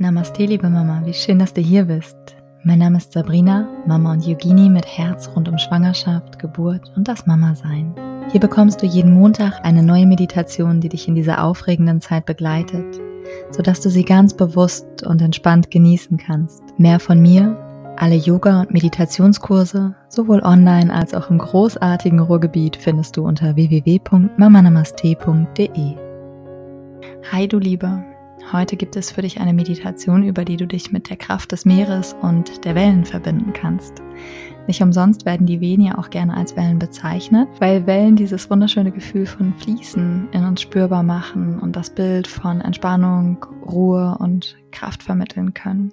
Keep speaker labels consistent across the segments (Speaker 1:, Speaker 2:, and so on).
Speaker 1: Namaste, liebe Mama, wie schön, dass du hier bist. Mein Name ist Sabrina, Mama und Yogini mit Herz rund um Schwangerschaft, Geburt und das Mama-Sein. Hier bekommst du jeden Montag eine neue Meditation, die dich in dieser aufregenden Zeit begleitet, sodass du sie ganz bewusst und entspannt genießen kannst. Mehr von mir, alle Yoga- und Meditationskurse, sowohl online als auch im großartigen Ruhrgebiet, findest du unter www.mamanamaste.de. Hi, du Lieber. Heute gibt es für dich eine Meditation, über die du dich mit der Kraft des Meeres und der Wellen verbinden kannst. Nicht umsonst werden die Wehen ja auch gerne als Wellen bezeichnet, weil Wellen dieses wunderschöne Gefühl von Fließen in uns spürbar machen und das Bild von Entspannung, Ruhe und Kraft vermitteln können.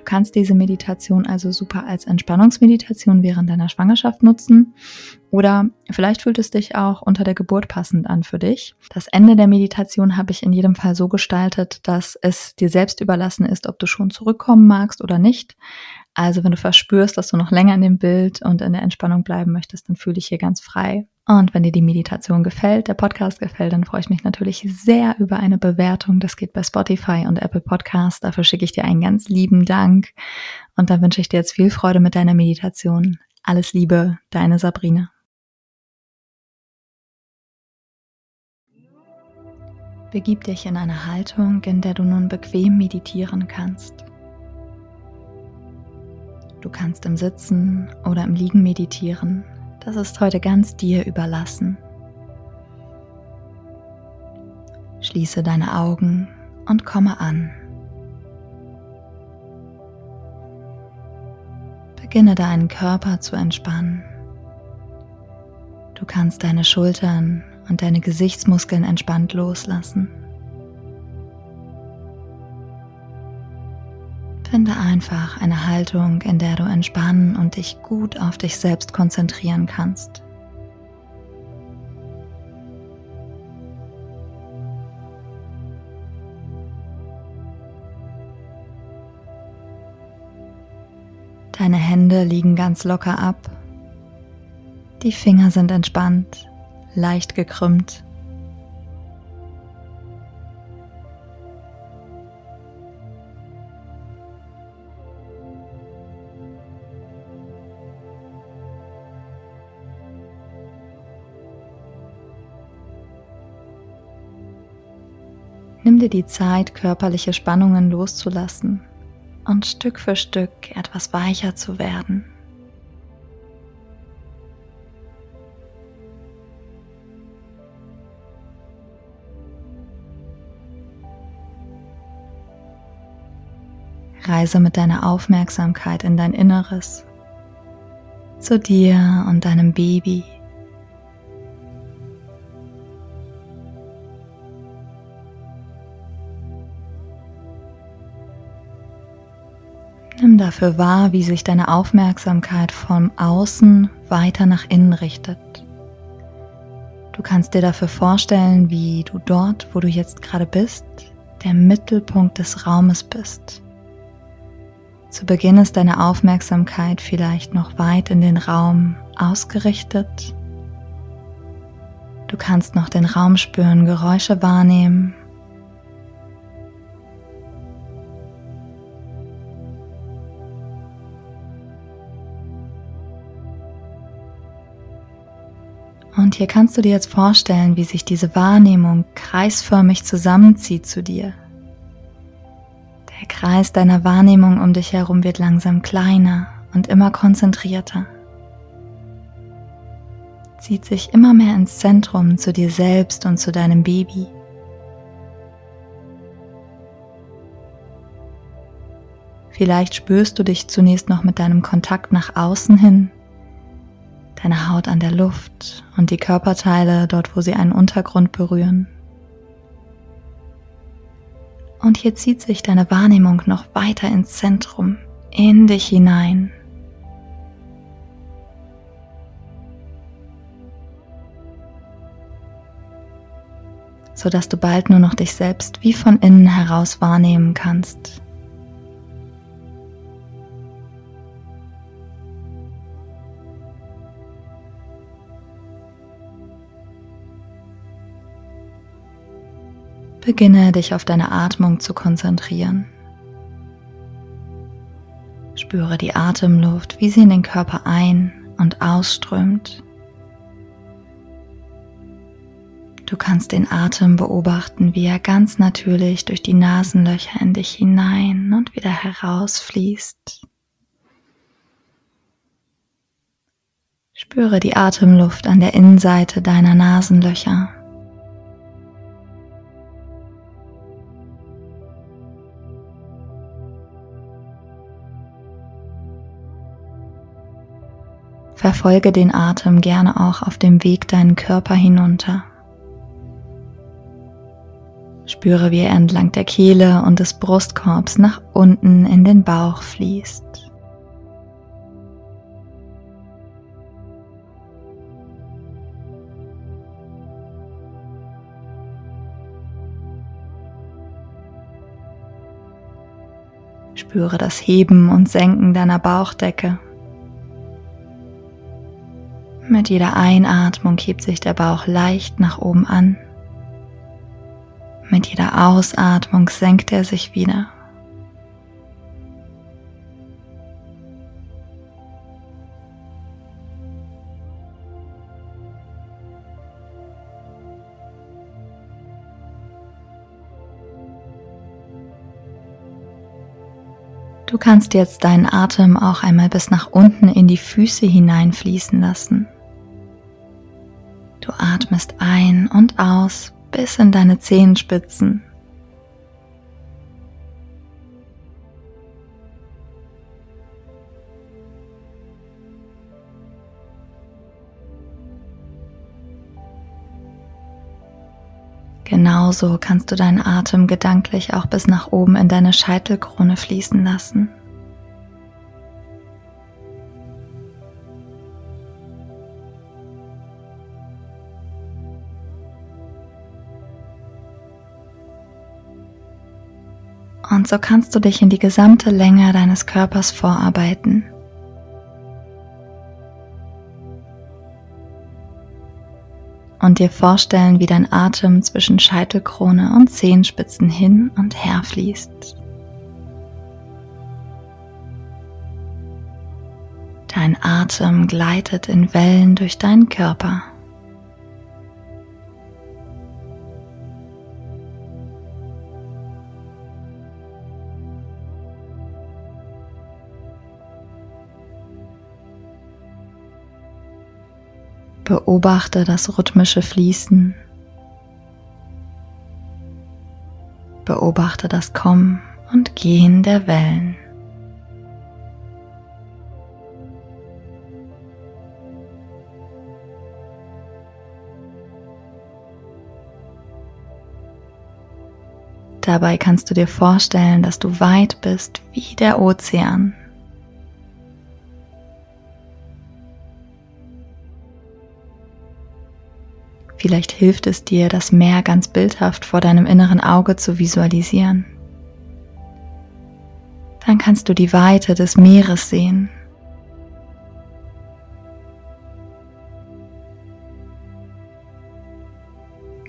Speaker 1: Du kannst diese Meditation also super als Entspannungsmeditation während deiner Schwangerschaft nutzen oder vielleicht fühlt es dich auch unter der Geburt passend an für dich. Das Ende der Meditation habe ich in jedem Fall so gestaltet, dass es dir selbst überlassen ist, ob du schon zurückkommen magst oder nicht. Also wenn du verspürst, dass du noch länger in dem Bild und in der Entspannung bleiben möchtest, dann fühle dich hier ganz frei. Und wenn dir die Meditation gefällt, der Podcast gefällt, dann freue ich mich natürlich sehr über eine Bewertung. Das geht bei Spotify und Apple Podcasts. Dafür schicke ich dir einen ganz lieben Dank. Und dann wünsche ich dir jetzt viel Freude mit deiner Meditation. Alles Liebe, deine Sabrina. Begib dich in eine Haltung, in der du nun bequem meditieren kannst. Du kannst im Sitzen oder im Liegen meditieren. Das ist heute ganz dir überlassen. Schließe deine Augen und komme an. Beginne deinen Körper zu entspannen. Du kannst deine Schultern und deine Gesichtsmuskeln entspannt loslassen. Finde einfach eine Haltung, in der du entspannen und dich gut auf dich selbst konzentrieren kannst. Deine Hände liegen ganz locker ab. Die Finger sind entspannt, leicht gekrümmt. Nimm dir die Zeit, körperliche Spannungen loszulassen und Stück für Stück etwas weicher zu werden. Reise mit deiner Aufmerksamkeit in dein Inneres, zu dir und deinem Baby. Dafür wahr, wie sich deine Aufmerksamkeit vom Außen weiter nach innen richtet. Du kannst dir dafür vorstellen, wie du dort, wo du jetzt gerade bist, der Mittelpunkt des Raumes bist. Zu Beginn ist deine Aufmerksamkeit vielleicht noch weit in den Raum ausgerichtet. Du kannst noch den Raum spüren, Geräusche wahrnehmen hier kannst du dir jetzt vorstellen, wie sich diese Wahrnehmung kreisförmig zusammenzieht zu dir. Der Kreis deiner Wahrnehmung um dich herum wird langsam kleiner und immer konzentrierter. Zieht sich immer mehr ins Zentrum zu dir selbst und zu deinem Baby. Vielleicht spürst du dich zunächst noch mit deinem Kontakt nach außen hin deine Haut an der Luft und die Körperteile dort, wo sie einen Untergrund berühren. Und hier zieht sich deine Wahrnehmung noch weiter ins Zentrum, in dich hinein. sodass du bald nur noch dich selbst wie von innen heraus wahrnehmen kannst. Beginne dich auf deine Atmung zu konzentrieren. Spüre die Atemluft, wie sie in den Körper ein- und ausströmt. Du kannst den Atem beobachten, wie er ganz natürlich durch die Nasenlöcher in dich hinein und wieder herausfließt. Spüre die Atemluft an der Innenseite deiner Nasenlöcher. Verfolge den Atem gerne auch auf dem Weg deinen Körper hinunter. Spüre, wie er entlang der Kehle und des Brustkorbs nach unten in den Bauch fließt. Spüre das Heben und Senken deiner Bauchdecke. Mit jeder Einatmung hebt sich der Bauch leicht nach oben an. Mit jeder Ausatmung senkt er sich wieder. Du kannst jetzt deinen Atem auch einmal bis nach unten in die Füße hineinfließen lassen. Du atmest ein und aus bis in deine Zehenspitzen. Genauso kannst du deinen Atem gedanklich auch bis nach oben in deine Scheitelkrone fließen lassen. Und so kannst du dich in die gesamte Länge deines Körpers vorarbeiten. Und dir vorstellen, wie dein Atem zwischen Scheitelkrone und Zehenspitzen hin und her fließt. Dein Atem gleitet in Wellen durch deinen Körper. Beobachte das rhythmische Fließen. Beobachte das Kommen und Gehen der Wellen. Dabei kannst du dir vorstellen, dass du weit bist wie der Ozean. Vielleicht hilft es dir, das Meer ganz bildhaft vor deinem inneren Auge zu visualisieren. Dann kannst du die Weite des Meeres sehen.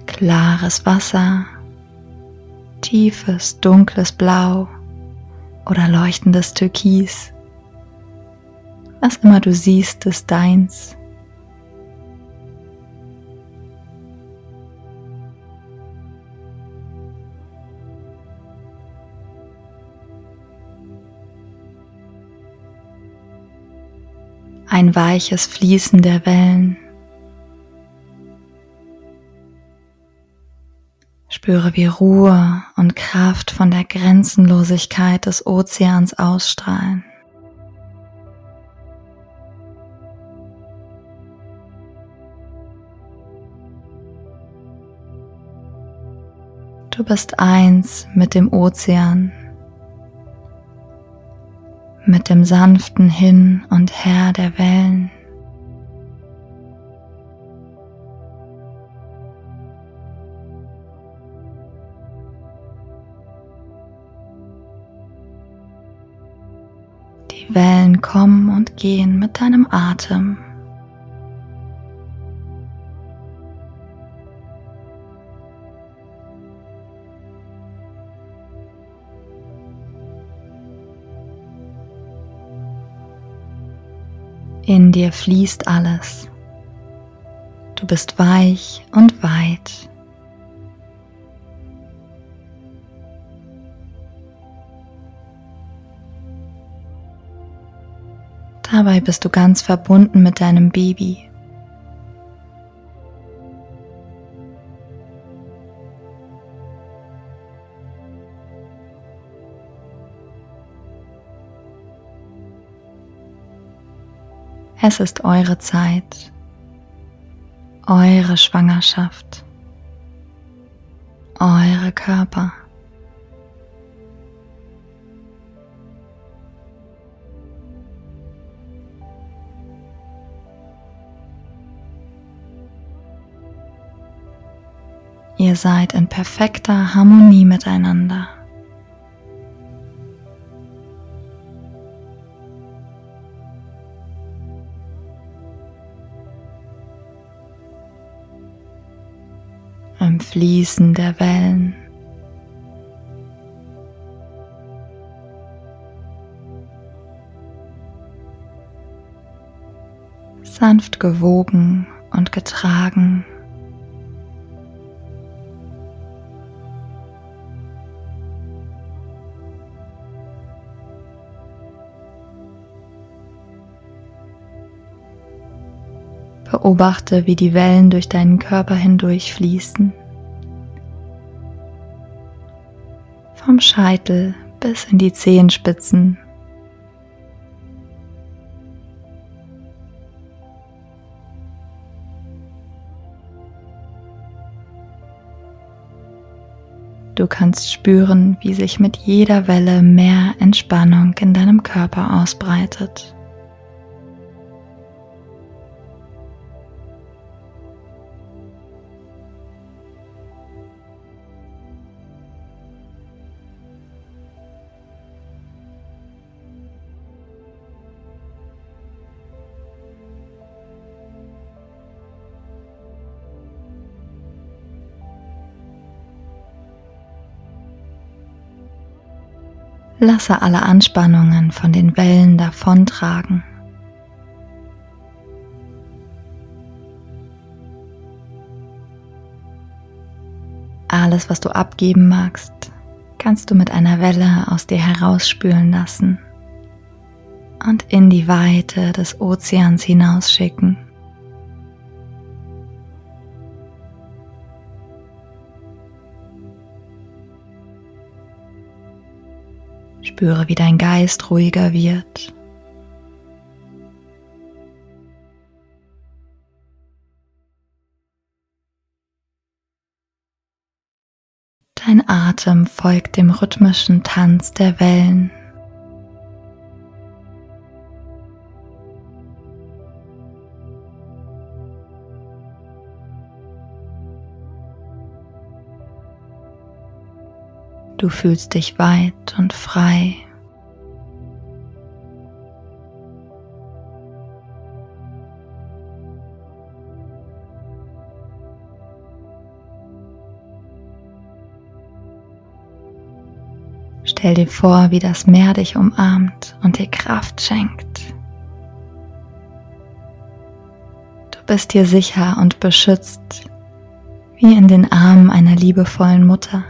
Speaker 1: Klares Wasser, tiefes, dunkles Blau oder leuchtendes Türkis. Was immer du siehst, ist deins. Ein weiches Fließen der Wellen. Spüre, wie Ruhe und Kraft von der Grenzenlosigkeit des Ozeans ausstrahlen. Du bist eins mit dem Ozean mit dem sanften Hin und Her der Wellen. Die Wellen kommen und gehen mit deinem Atem. In dir fließt alles. Du bist weich und weit. Dabei bist du ganz verbunden mit deinem Baby. Es ist eure Zeit, eure Schwangerschaft, eure Körper. Ihr seid in perfekter Harmonie miteinander. Fließen der Wellen. Sanft gewogen und getragen. Beobachte, wie die Wellen durch deinen Körper hindurch fließen. Vom Scheitel bis in die Zehenspitzen. Du kannst spüren, wie sich mit jeder Welle mehr Entspannung in deinem Körper ausbreitet. Lasse alle Anspannungen von den Wellen davontragen. Alles, was du abgeben magst, kannst du mit einer Welle aus dir herausspülen lassen und in die Weite des Ozeans hinausschicken. Spüre, wie dein Geist ruhiger wird. Dein Atem folgt dem rhythmischen Tanz der Wellen. Du fühlst dich weit und frei. Stell dir vor, wie das Meer dich umarmt und dir Kraft schenkt. Du bist hier sicher und beschützt, wie in den Armen einer liebevollen Mutter.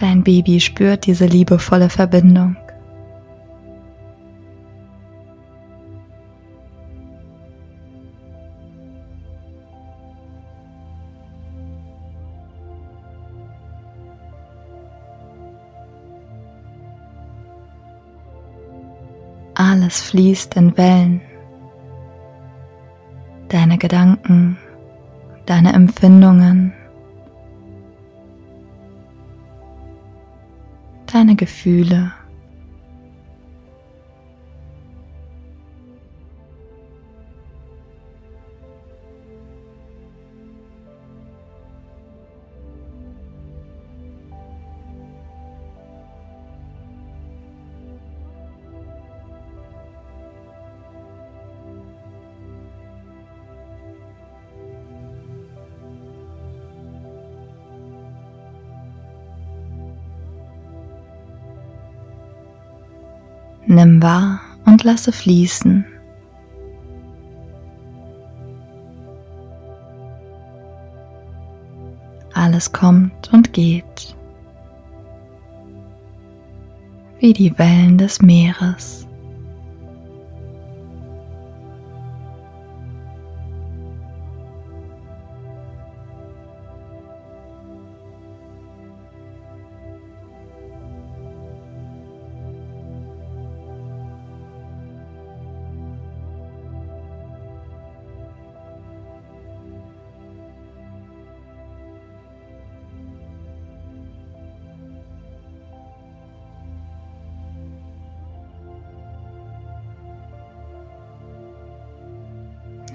Speaker 1: Dein Baby spürt diese liebevolle Verbindung. Alles fließt in Wellen. Deine Gedanken, deine Empfindungen, deine Gefühle. Wahr und lasse fließen. Alles kommt und geht, wie die Wellen des Meeres.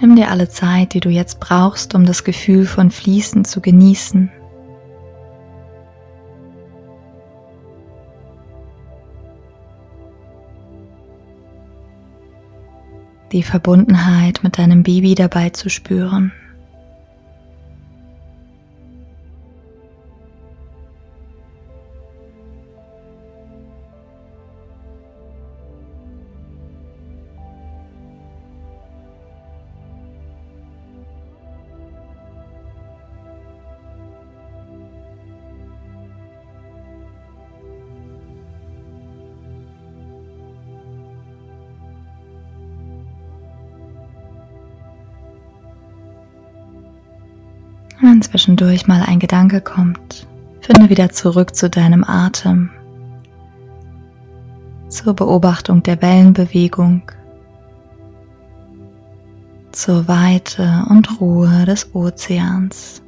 Speaker 1: Nimm dir alle Zeit, die du jetzt brauchst, um das Gefühl von Fließen zu genießen. Die Verbundenheit mit deinem Baby dabei zu spüren. Wenn zwischendurch mal ein Gedanke kommt, finde wieder zurück zu deinem Atem, zur Beobachtung der Wellenbewegung, zur Weite und Ruhe des Ozeans.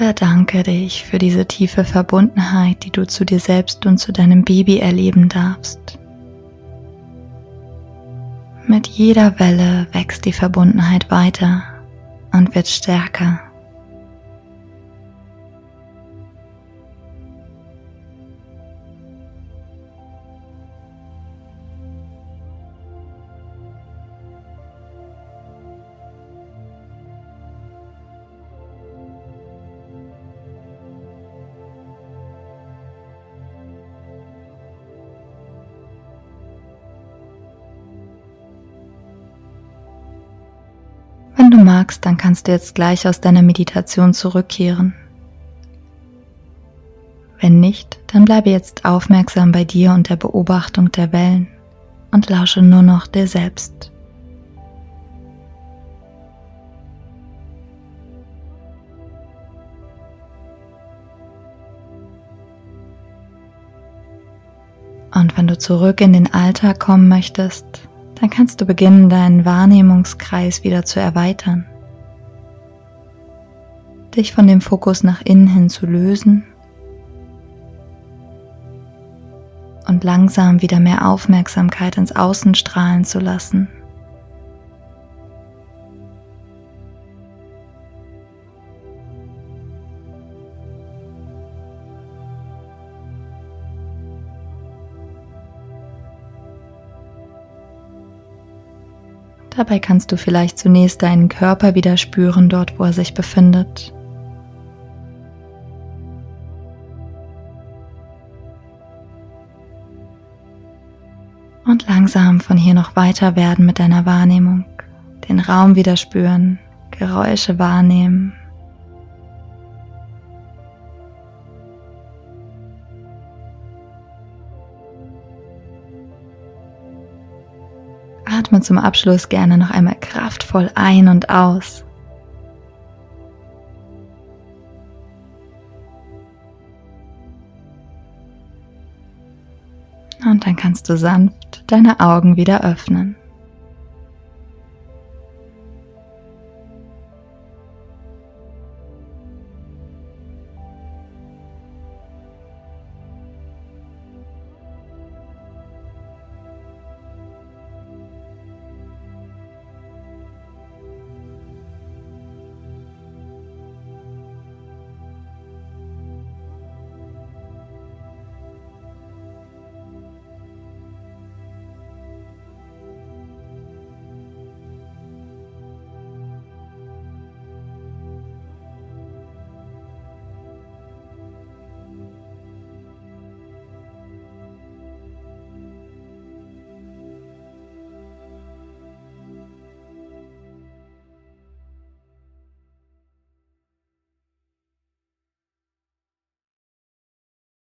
Speaker 1: Bedanke dich für diese tiefe Verbundenheit, die du zu dir selbst und zu deinem Baby erleben darfst. Mit jeder Welle wächst die Verbundenheit weiter und wird stärker. Du magst, dann kannst du jetzt gleich aus deiner Meditation zurückkehren. Wenn nicht, dann bleibe jetzt aufmerksam bei dir und der Beobachtung der Wellen und lausche nur noch dir selbst. Und wenn du zurück in den Alltag kommen möchtest, dann kannst du beginnen, deinen Wahrnehmungskreis wieder zu erweitern. Dich von dem Fokus nach innen hin zu lösen und langsam wieder mehr Aufmerksamkeit ins Außen strahlen zu lassen. Dabei kannst du vielleicht zunächst deinen Körper wieder spüren, dort wo er sich befindet. Und langsam von hier noch weiter werden mit deiner Wahrnehmung, den Raum wieder spüren, Geräusche wahrnehmen. atme zum Abschluss gerne noch einmal kraftvoll ein und aus. Und dann kannst du sanft deine Augen wieder öffnen.